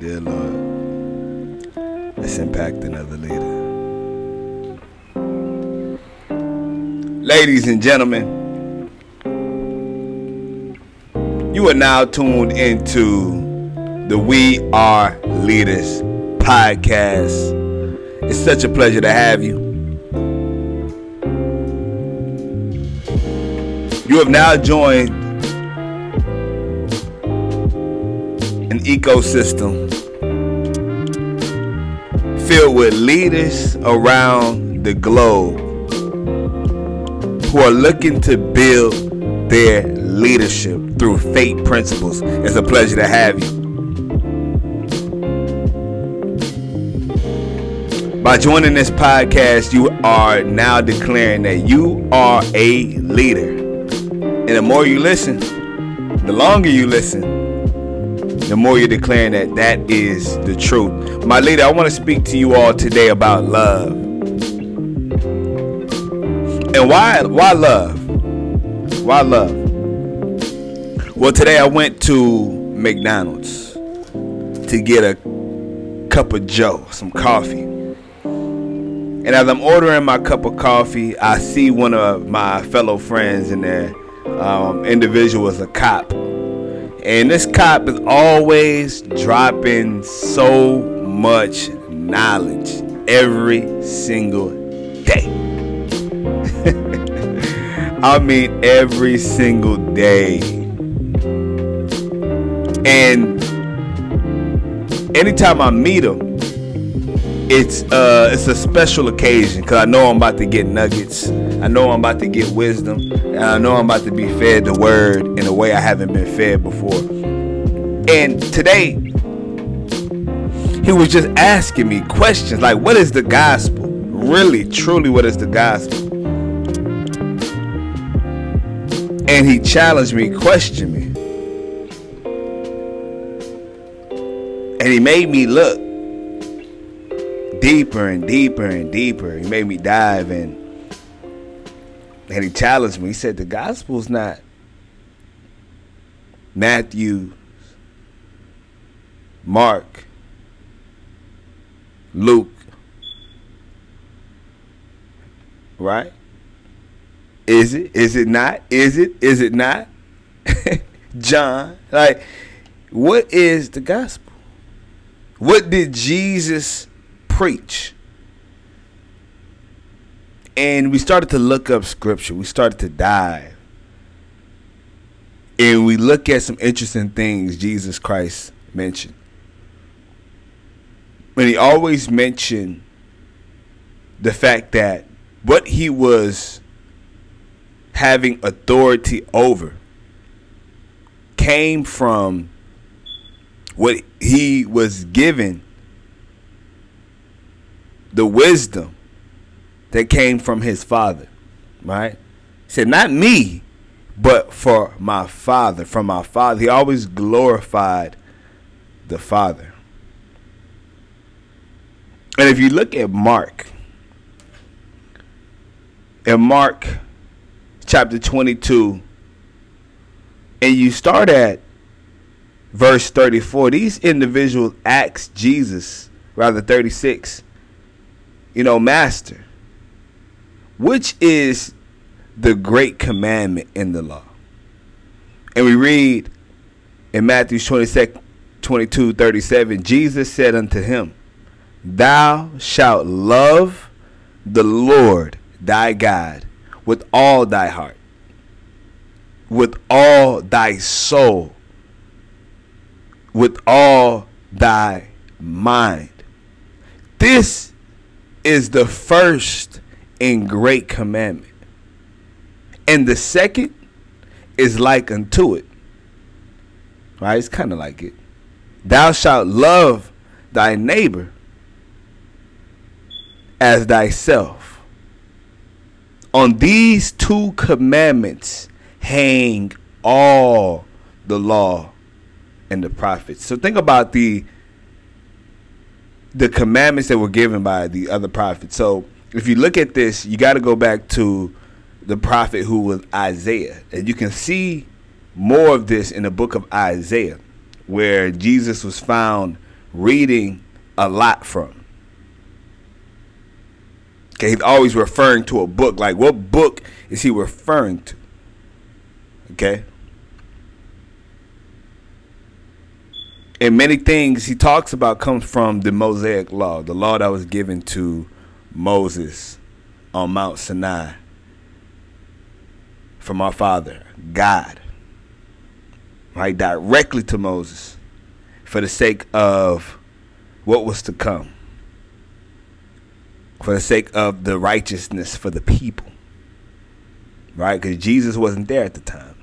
Dear Lord, let's impact another leader. Ladies and gentlemen, you are now tuned into the We Are Leaders podcast. It's such a pleasure to have you. You have now joined an ecosystem filled with leaders around the globe who are looking to build their leadership through faith principles. It's a pleasure to have you. By joining this podcast, you are now declaring that you are a leader. And the more you listen, the longer you listen, the more you're declaring that that is the truth. My leader, I want to speak to you all today about love. And why why love? Why love? Well, today I went to McDonald's to get a cup of joe, some coffee. And as I'm ordering my cup of coffee, I see one of my fellow friends in there. Um, individual is a cop. And this cop is always dropping so much knowledge every single day. I mean, every single day. And anytime I meet him, it's uh it's a special occasion because I know I'm about to get nuggets. I know I'm about to get wisdom, and I know I'm about to be fed the word in a way I haven't been fed before. And today, he was just asking me questions like, "What is the gospel? Really, truly, what is the gospel?" And he challenged me, questioned me. And he made me look deeper and deeper and deeper. He made me dive in. And he challenged me. He said, The gospel's not Matthew, Mark, Luke, right? Is it? Is it not? Is it? Is it not? John. Like, what is the gospel? What did Jesus preach? And we started to look up scripture. We started to dive. And we look at some interesting things Jesus Christ mentioned. And he always mentioned the fact that what he was having authority over came from what he was given the wisdom that came from his father right? He said not me but for my father. From my father. He always glorified the father. And if you look at mark in mark chapter 22 and you start at verse 34 these individuals asked jesus rather 36 you know master which is the great commandment in the law and we read in matthew 22 22 37 jesus said unto him thou shalt love the lord thy god with all thy heart, with all thy soul, with all thy mind. This is the first and great commandment. And the second is like unto it. Right? It's kind of like it. Thou shalt love thy neighbor as thyself. On these two commandments hang all the law and the prophets. So think about the the commandments that were given by the other prophets. So if you look at this, you got to go back to the prophet who was Isaiah. And you can see more of this in the book of Isaiah, where Jesus was found reading a lot from. Okay, he's always referring to a book. Like, what book is he referring to? Okay. And many things he talks about comes from the Mosaic law, the law that was given to Moses on Mount Sinai from our Father, God. Right? Directly to Moses for the sake of what was to come. For the sake of the righteousness for the people. Right? Because Jesus wasn't there at the time.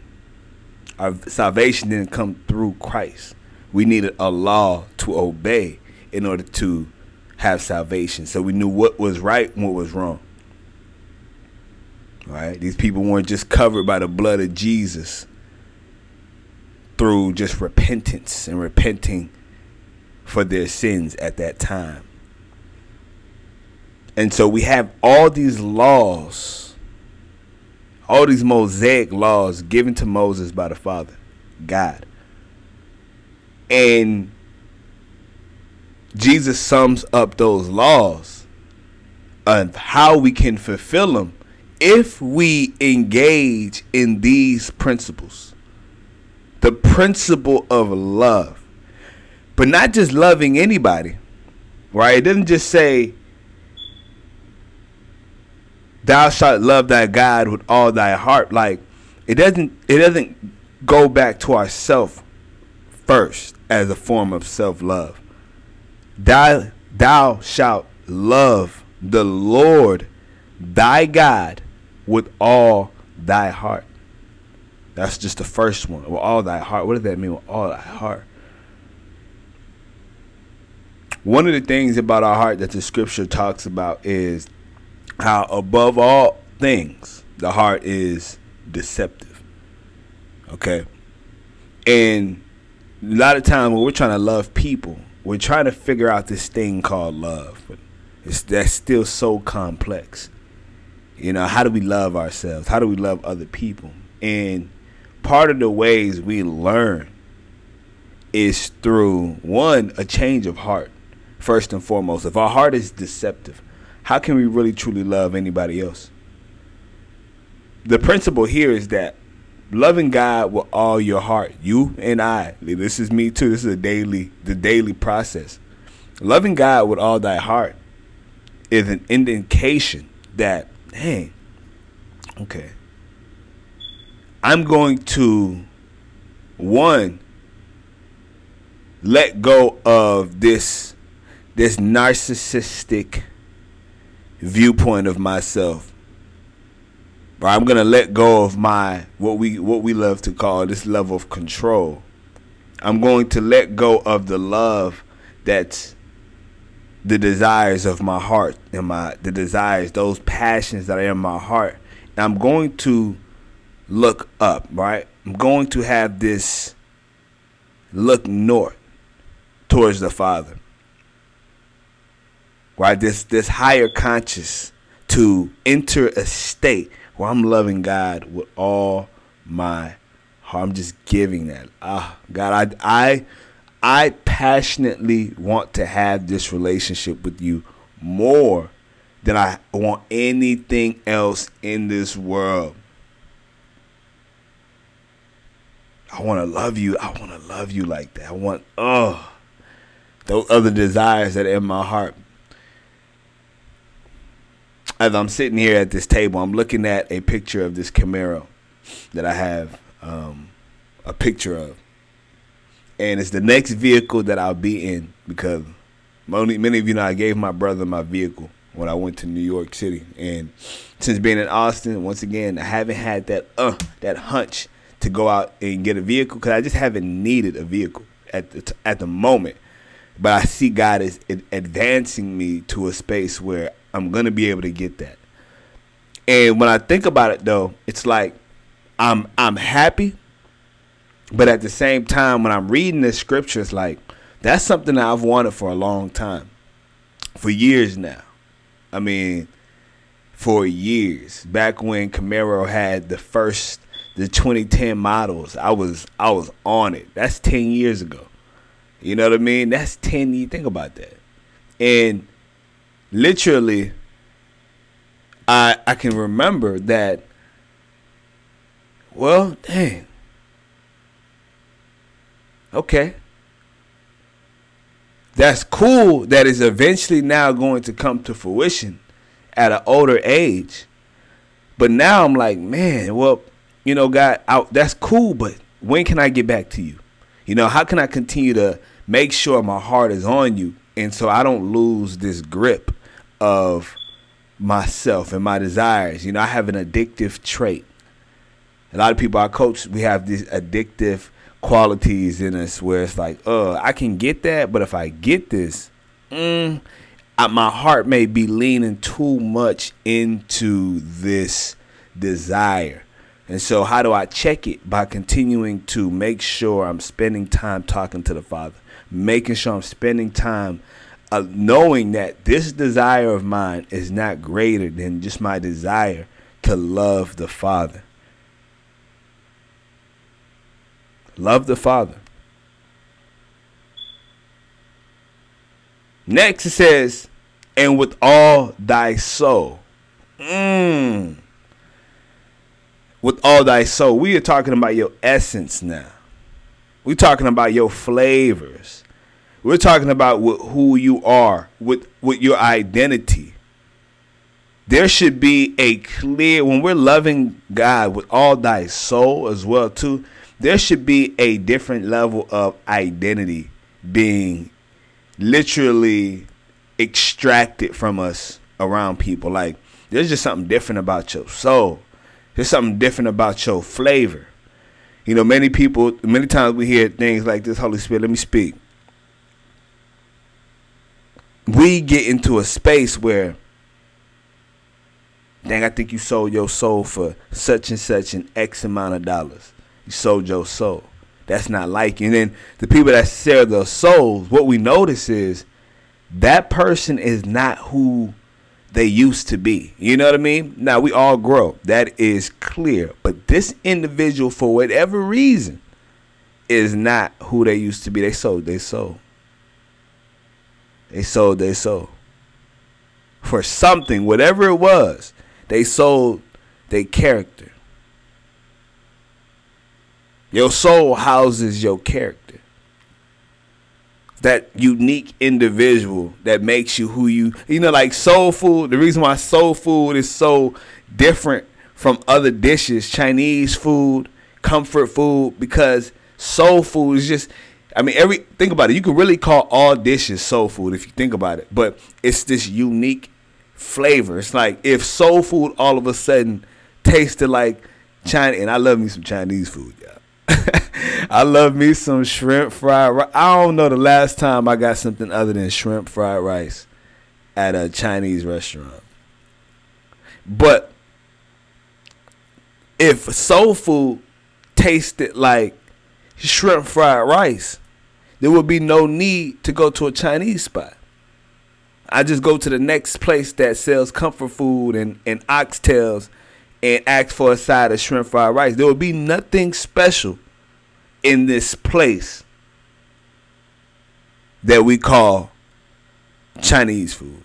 Our salvation didn't come through Christ. We needed a law to obey in order to have salvation. So we knew what was right and what was wrong. Right? These people weren't just covered by the blood of Jesus through just repentance and repenting for their sins at that time. And so we have all these laws, all these Mosaic laws given to Moses by the Father, God. And Jesus sums up those laws of how we can fulfill them if we engage in these principles. The principle of love. But not just loving anybody. Right? It doesn't just say thou shalt love thy God with all thy heart. Like it doesn't it doesn't go back to ourself first as a form of self love. Thou thou shalt love the Lord thy God with all thy heart. That's just the first one. With all thy heart. What does that mean? With all thy heart. One of the things about our heart that the scripture talks about is how above all things the heart is deceptive. Okay? And a lot of times when we're trying to love people, we're trying to figure out this thing called love. But it's that's still so complex. You know, how do we love ourselves? How do we love other people? And part of the ways we learn is through one, a change of heart, first and foremost. If our heart is deceptive, how can we really truly love anybody else? The principle here is that loving God with all your heart, you and I, this is me too. This is a daily, the daily process. Loving God with all thy heart is an indication that, hey, okay, I'm going to one let go of this this narcissistic viewpoint of myself. But I'm gonna let go of my what we what we love to call this level of control. I'm going to let go of the love that's the desires of my heart and my the desires, those passions that are in my heart. And I'm going to look up, right? I'm going to have this look north towards the Father right? This this higher conscious to enter a state where I'm loving God with all my heart. I'm just giving that. Ah, God, I I I passionately want to have this relationship with you more than I want anything else in this world. I want to love you. I want to love you like that. I want, oh, those other desires that are in my heart as I'm sitting here at this table, I'm looking at a picture of this Camaro that I have um, a picture of, and it's the next vehicle that I'll be in because many, many of you know I gave my brother my vehicle when I went to New York City, and since being in Austin, once again, I haven't had that uh that hunch to go out and get a vehicle because I just haven't needed a vehicle at the t- at the moment. But I see God is advancing me to a space where I'm gonna be able to get that. And when I think about it though, it's like I'm I'm happy, but at the same time when I'm reading this scripture, it's like that's something that I've wanted for a long time. For years now. I mean, for years. Back when Camaro had the first the 2010 models, I was I was on it. That's 10 years ago. You know what I mean? That's 10 you Think about that. And literally, I I can remember that. Well, dang. Okay. That's cool that is eventually now going to come to fruition at an older age. But now I'm like, man, well, you know, God, I, that's cool, but when can I get back to you? You know, how can I continue to make sure my heart is on you and so I don't lose this grip of myself and my desires. You know, I have an addictive trait. A lot of people I coach, we have these addictive qualities in us where it's like, oh, I can get that, but if I get this, mm, I, my heart may be leaning too much into this desire. And so, how do I check it? By continuing to make sure I'm spending time talking to the Father, making sure I'm spending time uh, knowing that this desire of mine is not greater than just my desire to love the Father. Love the Father. Next it says, and with all thy soul. Mmm. With all thy soul. We are talking about your essence now. We're talking about your flavors. We're talking about who you are, with with your identity. There should be a clear when we're loving God with all thy soul as well too. There should be a different level of identity being literally extracted from us around people. Like there's just something different about your soul. There's something different about your flavor. You know, many people, many times we hear things like this. Holy Spirit, let me speak we get into a space where dang i think you sold your soul for such and such an x amount of dollars. You sold your soul. That's not like you. And then the people that sell their souls what we notice is that person is not who they used to be. You know what i mean? Now we all grow. That is clear. But this individual for whatever reason is not who they used to be. They sold their soul they sold their soul. For something, whatever it was, they sold their character. Your soul houses your character. That unique individual that makes you who you, you know, like soul food. The reason why soul food is so different from other dishes, Chinese food, comfort food, because soul food is just I mean, every think about it. You can really call all dishes soul food if you think about it, but it's this unique flavor. It's like if soul food all of a sudden tasted like China, and I love me some Chinese food, y'all. I love me some shrimp fried rice. I don't know the last time I got something other than shrimp fried rice at a Chinese restaurant. But if soul food tasted like shrimp fried rice, there would be no need to go to a Chinese spot. I just go to the next place that sells comfort food and, and oxtails and ask for a side of shrimp fried rice. There would be nothing special in this place that we call Chinese food.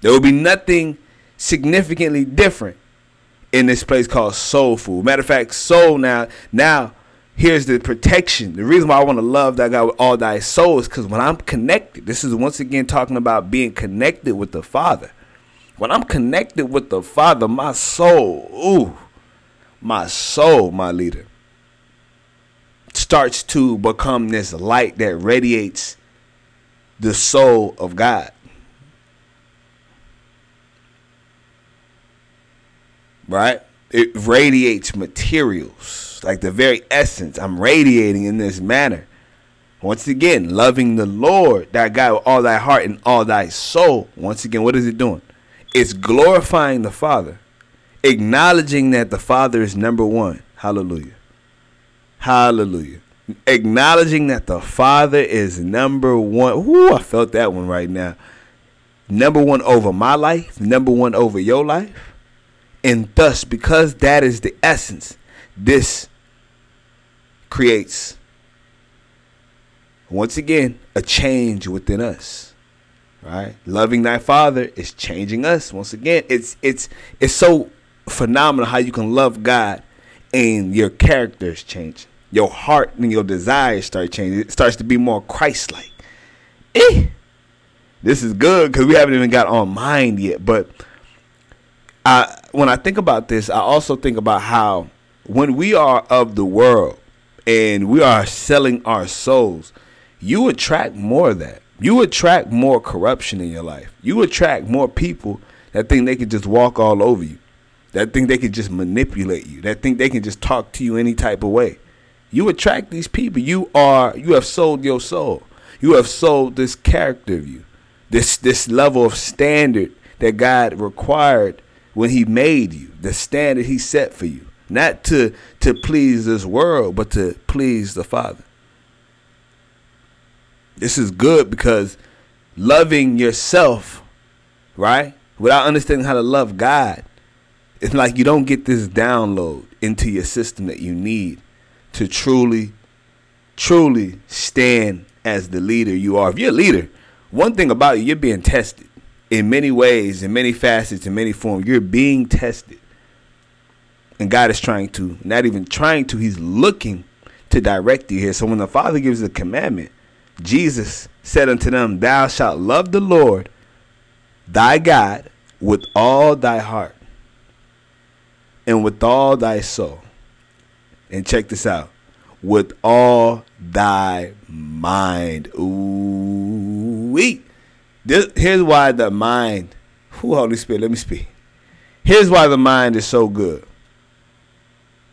There would be nothing significantly different in this place called soul food. Matter of fact, soul now now here's the protection. The reason why I want to love that guy with all thy soul is because when I'm connected, this is once again talking about being connected with the Father. When I'm connected with the Father, my soul, ooh, my soul, my leader, starts to become this light that radiates the soul of God. Right? It radiates materials like the very essence. I'm radiating in this manner. Once again, loving the Lord, that guy with all thy heart and all thy soul. Once again, what is it doing? It's glorifying the Father, acknowledging that the Father is number one. Hallelujah. Hallelujah. Acknowledging that the Father is number one. Ooh, I felt that one right now. Number one over my life, number one over your life. And thus, because that is the essence, this creates once again, a change within us. Right? Loving thy father is changing us. Once again, it's it's it's so phenomenal how you can love God and your characters change. Your heart and your desires start changing. It starts to be more Christ like. Eh. This is good because we haven't even got on mind yet. But I when I think about this, I also think about how when we are of the world and we are selling our souls, you attract more of that. You attract more corruption in your life. You attract more people that think they can just walk all over you. That think they can just manipulate you. That think they can just talk to you any type of way. You attract these people. You are you have sold your soul. You have sold this character of you. This this level of standard that God required when he made you. The standard he set for you. Not to to please this world, but to please the Father. This is good because loving yourself, right? Without understanding how to love God, it's like you don't get this download into your system that you need to truly, truly stand as the leader you are. If you're a leader, one thing about you, you're being tested in many ways, in many facets, in many forms. You're being tested. And God is trying to, not even trying to, He's looking to direct you here. So when the Father gives the commandment, Jesus said unto them, Thou shalt love the Lord thy God with all thy heart and with all thy soul. And check this out with all thy mind. Ooh, wait. This, here's why the mind, who Holy Spirit, let me speak. Here's why the mind is so good.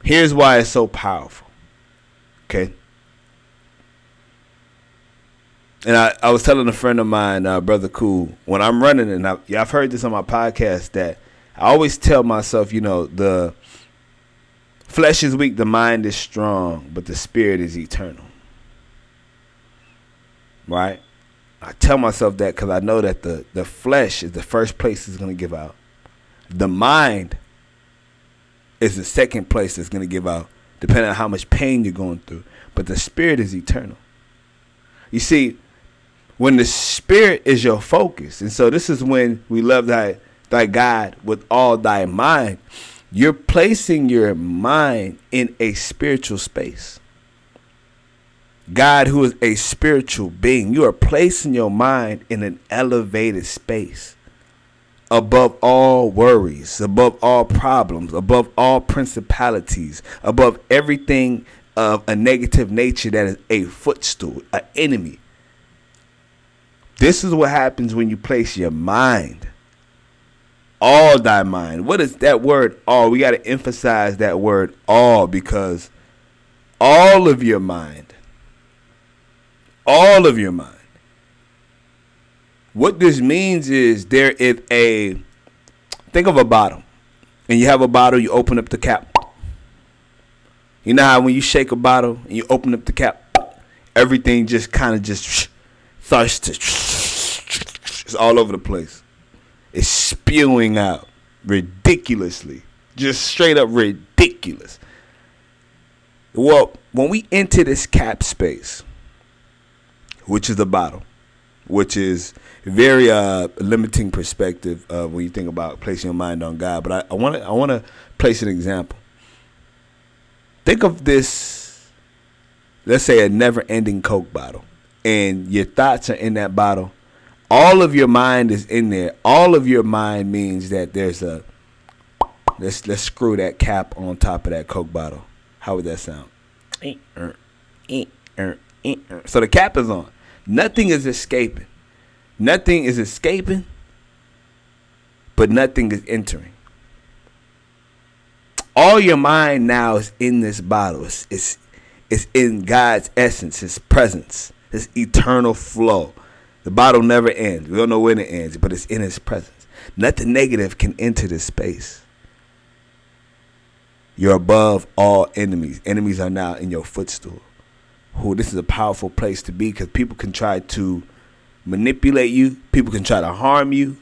Here's why it's so powerful. Okay. And I, I was telling a friend of mine, uh, Brother Cool, when I'm running, and I, I've heard this on my podcast, that I always tell myself, you know, the flesh is weak, the mind is strong, but the spirit is eternal. Right? I tell myself that because I know that the, the flesh is the first place it's going to give out. The mind is the second place it's going to give out, depending on how much pain you're going through. But the spirit is eternal. You see, when the spirit is your focus, and so this is when we love thy thy God with all thy mind, you're placing your mind in a spiritual space. God, who is a spiritual being, you are placing your mind in an elevated space above all worries, above all problems, above all principalities, above everything of a negative nature that is a footstool, an enemy. This is what happens when you place your mind, all thy mind. What is that word all? We got to emphasize that word all because all of your mind, all of your mind. What this means is there is a, think of a bottle. And you have a bottle, you open up the cap. You know how when you shake a bottle and you open up the cap, everything just kind of just starts to it's all over the place. It's spewing out ridiculously. Just straight up ridiculous. Well, when we enter this cap space, which is the bottle, which is very uh, limiting perspective uh, when you think about placing your mind on God. But I want to I want to place an example. Think of this, let's say a never-ending Coke bottle, and your thoughts are in that bottle, all of your mind is in there. All of your mind means that there's a let's let's screw that cap on top of that Coke bottle. How would that sound? Eh. Er. Eh. Er. Eh. Er. So the cap is on. Nothing is escaping. Nothing is escaping, but nothing is entering. All your mind now is in this bottle. It's, it's, it's in God's essence, His presence, His eternal flow. The bottle never ends. We don't know when it ends, but it's in His presence. Nothing negative can enter this space. You're above all enemies. Enemies are now in your footstool. Who this is a powerful place to be because people can try to manipulate you. People can try to harm you.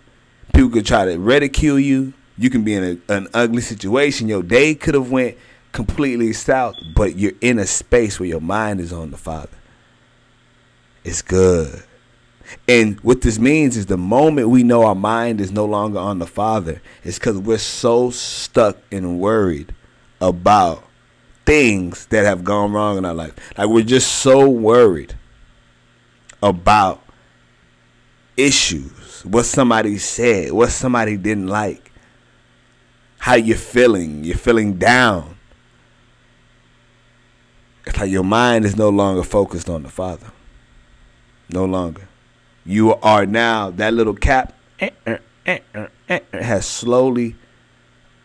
People can try to ridicule you. You can be in a, an ugly situation. Your day could have went completely south, but you're in a space where your mind is on the Father. It's good. And what this means is the moment we know our mind is no longer on the Father, it's because we're so stuck and worried about things that have gone wrong in our life. Like we're just so worried about issues, what somebody said, what somebody didn't like, how you're feeling, you're feeling down. It's like your mind is no longer focused on the Father. No longer. You are now that little cap eh, eh, eh, has slowly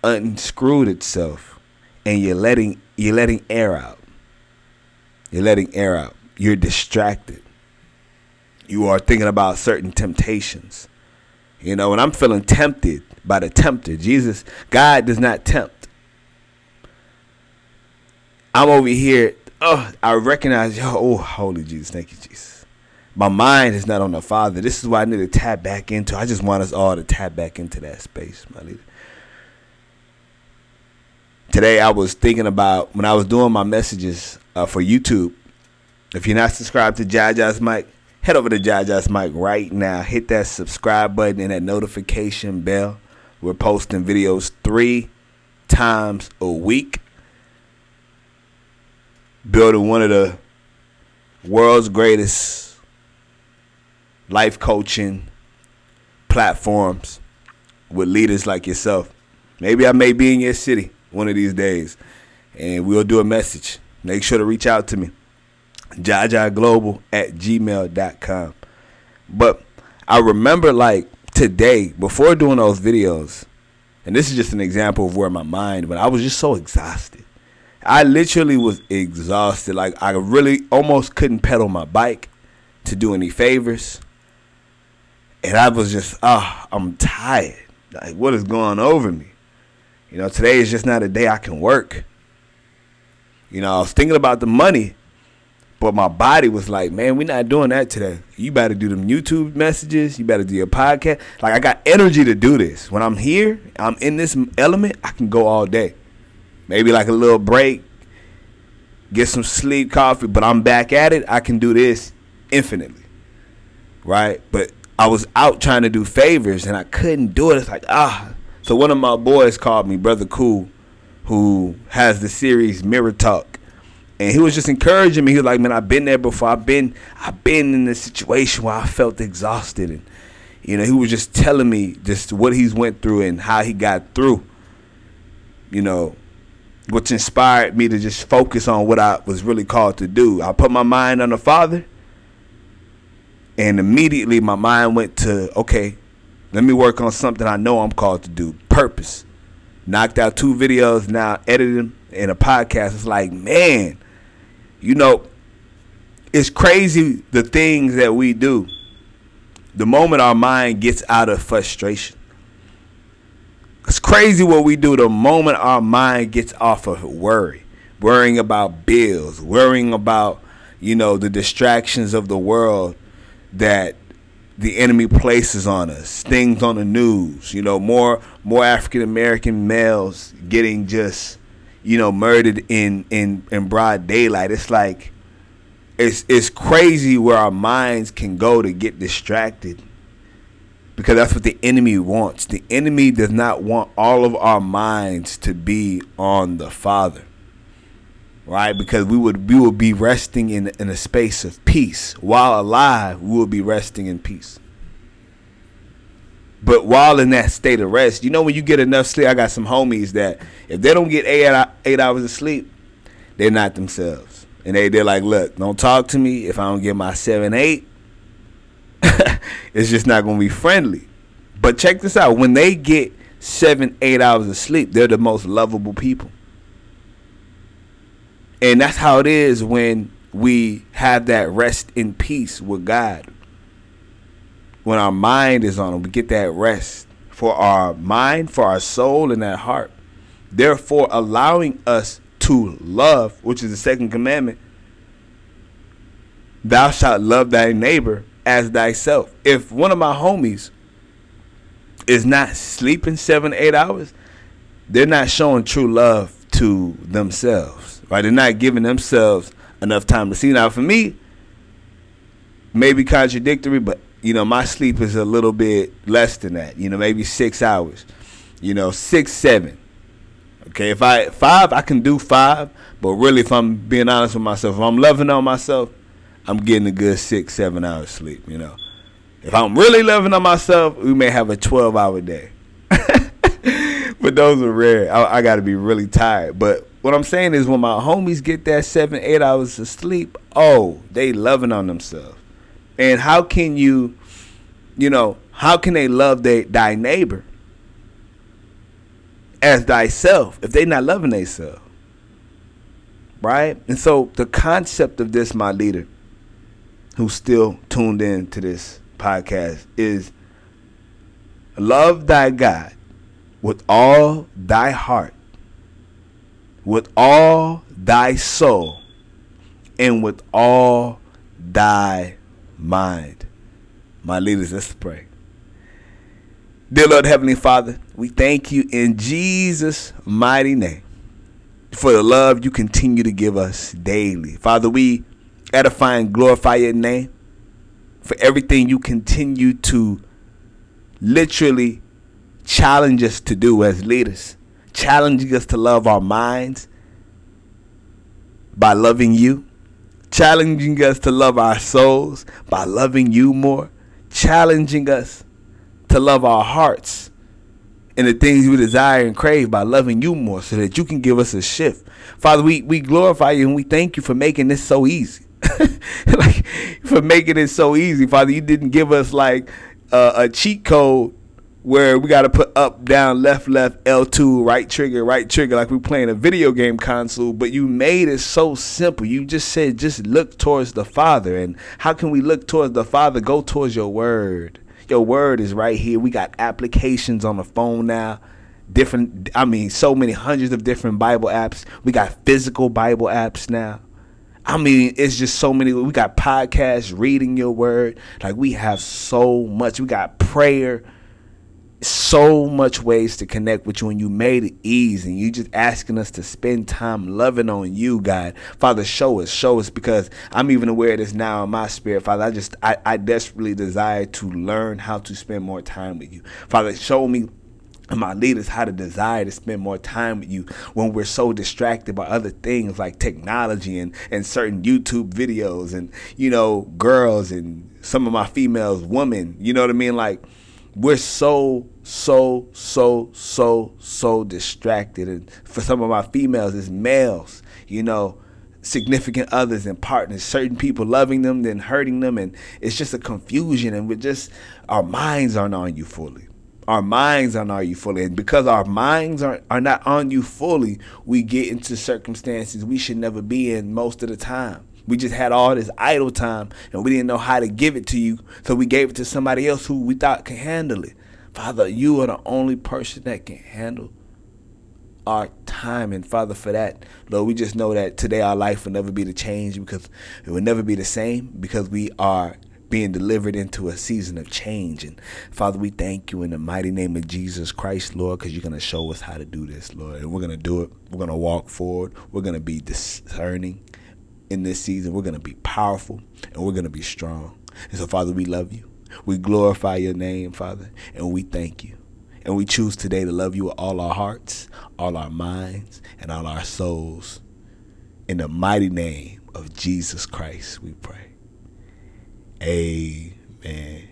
unscrewed itself and you're letting you're letting air out. You're letting air out. You're distracted. You are thinking about certain temptations. You know, and I'm feeling tempted by the tempter. Jesus, God does not tempt. I'm over here. Oh, I recognize, yo, oh, holy Jesus. Thank you, Jesus. My mind is not on the Father. This is why I need to tap back into. I just want us all to tap back into that space, my leader today I was thinking about when I was doing my messages uh, for YouTube. If you're not subscribed to Jaja's Mic, head over to Jaja's Mic right now. Hit that subscribe button and that notification bell. We're posting videos three times a week. Building one of the world's greatest life coaching platforms with leaders like yourself. Maybe I may be in your city one of these days, and we'll do a message. Make sure to reach out to me, jajaglobal at gmail.com. But I remember like today, before doing those videos, and this is just an example of where my mind, but I was just so exhausted. I literally was exhausted. Like I really almost couldn't pedal my bike to do any favors. And I was just, ah, oh, I'm tired. Like what is going over me? You know, today is just not a day I can work. You know, I was thinking about the money, but my body was like, man, we're not doing that today. You better do them YouTube messages. You better do your podcast. Like, I got energy to do this. When I'm here, I'm in this element, I can go all day. Maybe like a little break, get some sleep, coffee, but I'm back at it. I can do this infinitely. Right? But I was out trying to do favors and I couldn't do it. It's like, ah, so one of my boys called me, Brother Cool, who has the series Mirror Talk. And he was just encouraging me. He was like, Man, I've been there before. I've been I've been in a situation where I felt exhausted and you know, he was just telling me just what he's went through and how he got through. You know, which inspired me to just focus on what I was really called to do. I put my mind on the Father, and immediately my mind went to, okay, let me work on something I know I'm called to do. Purpose. Knocked out two videos, now editing in a podcast. It's like, man, you know, it's crazy the things that we do. The moment our mind gets out of frustration. It's crazy what we do the moment our mind gets off of worry. Worrying about bills, worrying about, you know, the distractions of the world that the enemy places on us, things on the news, you know, more more African American males getting just, you know, murdered in in in broad daylight. It's like it's it's crazy where our minds can go to get distracted. Because that's what the enemy wants. The enemy does not want all of our minds to be on the Father right? Because we would we would be resting in in a space of peace while alive. We would be resting in peace. But while in that state of rest, you know when you get enough sleep, I got some homies that if they don't get eight eight hours of sleep, they're not themselves, and they they're like, look, don't talk to me if I don't get my seven eight. it's just not gonna be friendly. But check this out: when they get seven eight hours of sleep, they're the most lovable people. And that's how it is when we have that rest in peace with God. When our mind is on him, we get that rest for our mind, for our soul, and that heart. Therefore, allowing us to love, which is the second commandment, thou shalt love thy neighbor as thyself. If one of my homies is not sleeping seven, eight hours, they're not showing true love to themselves right? They're not giving themselves enough time to see. Now, for me, maybe contradictory, but you know, my sleep is a little bit less than that. You know, maybe six hours. You know, six, seven. Okay, if I five, I can do five. But really, if I'm being honest with myself, if I'm loving on myself, I'm getting a good six, seven hours sleep. You know, if I'm really loving on myself, we may have a 12 hour day. But those are rare. I, I got to be really tired. But what I'm saying is, when my homies get that seven, eight hours of sleep, oh, they loving on themselves. And how can you, you know, how can they love they, thy neighbor as thyself if they not loving themselves? Right? And so the concept of this, my leader, who's still tuned in to this podcast, is love thy God with all thy heart, with all thy soul, and with all thy mind. My leaders, let's pray. Dear Lord Heavenly Father, we thank you in Jesus' mighty name for the love you continue to give us daily. Father, we edify and glorify your name for everything you continue to literally challenge us to do as leaders, challenging us to love our minds by loving you, challenging us to love our souls by loving you more, challenging us to love our hearts and the things we desire and crave by loving you more so that you can give us a shift. Father, we, we glorify you and we thank you for making this so easy. like for making it so easy, Father. You didn't give us like uh, a cheat code where we got to put up, down, left, left, L2, right trigger, right trigger, like we're playing a video game console, but you made it so simple. You just said, just look towards the Father. And how can we look towards the Father? Go towards your word. Your word is right here. We got applications on the phone now. Different, I mean, so many hundreds of different Bible apps. We got physical Bible apps now. I mean, it's just so many. We got podcasts, reading your word. Like, we have so much. We got prayer so much ways to connect with you and you made it easy and you just asking us to spend time loving on you god. Father show us show us because i'm even aware of this now in my spirit father. I just i, I desperately desire to learn how to spend more time with you. Father show me my leaders how to desire to spend more time with you when we're so distracted by other things like technology and, and certain YouTube videos and you know girls and some of my females women you know what I mean? Like we're so so so so so distracted. And for some of my females it's males you know significant others and partners certain people loving them then hurting them. And it's just a confusion. And we're just our minds aren't on you fully. Our minds aren't on you fully. And because our minds are, are not on you fully we get into circumstances we should never be in most of the time we just had all this idle time and we didn't know how to give it to you. So we gave it to somebody else who we thought could handle it. Father, you are the only person that can handle our time. And Father, for that, Lord, we just know that today our life will never be the change because it will never be the same because we are being delivered into a season of change. And Father, we thank you in the mighty name of Jesus Christ, Lord, because you're going to show us how to do this, Lord. And we're going to do it. We're going to walk forward. We're going to be discerning in this season. We're going to be powerful and we're going to be strong. And so, Father, we love you. We glorify your name, Father, and we thank you. And we choose today to love you with all our hearts, all our minds, and all our souls. In the mighty name of Jesus Christ, we pray. Amen.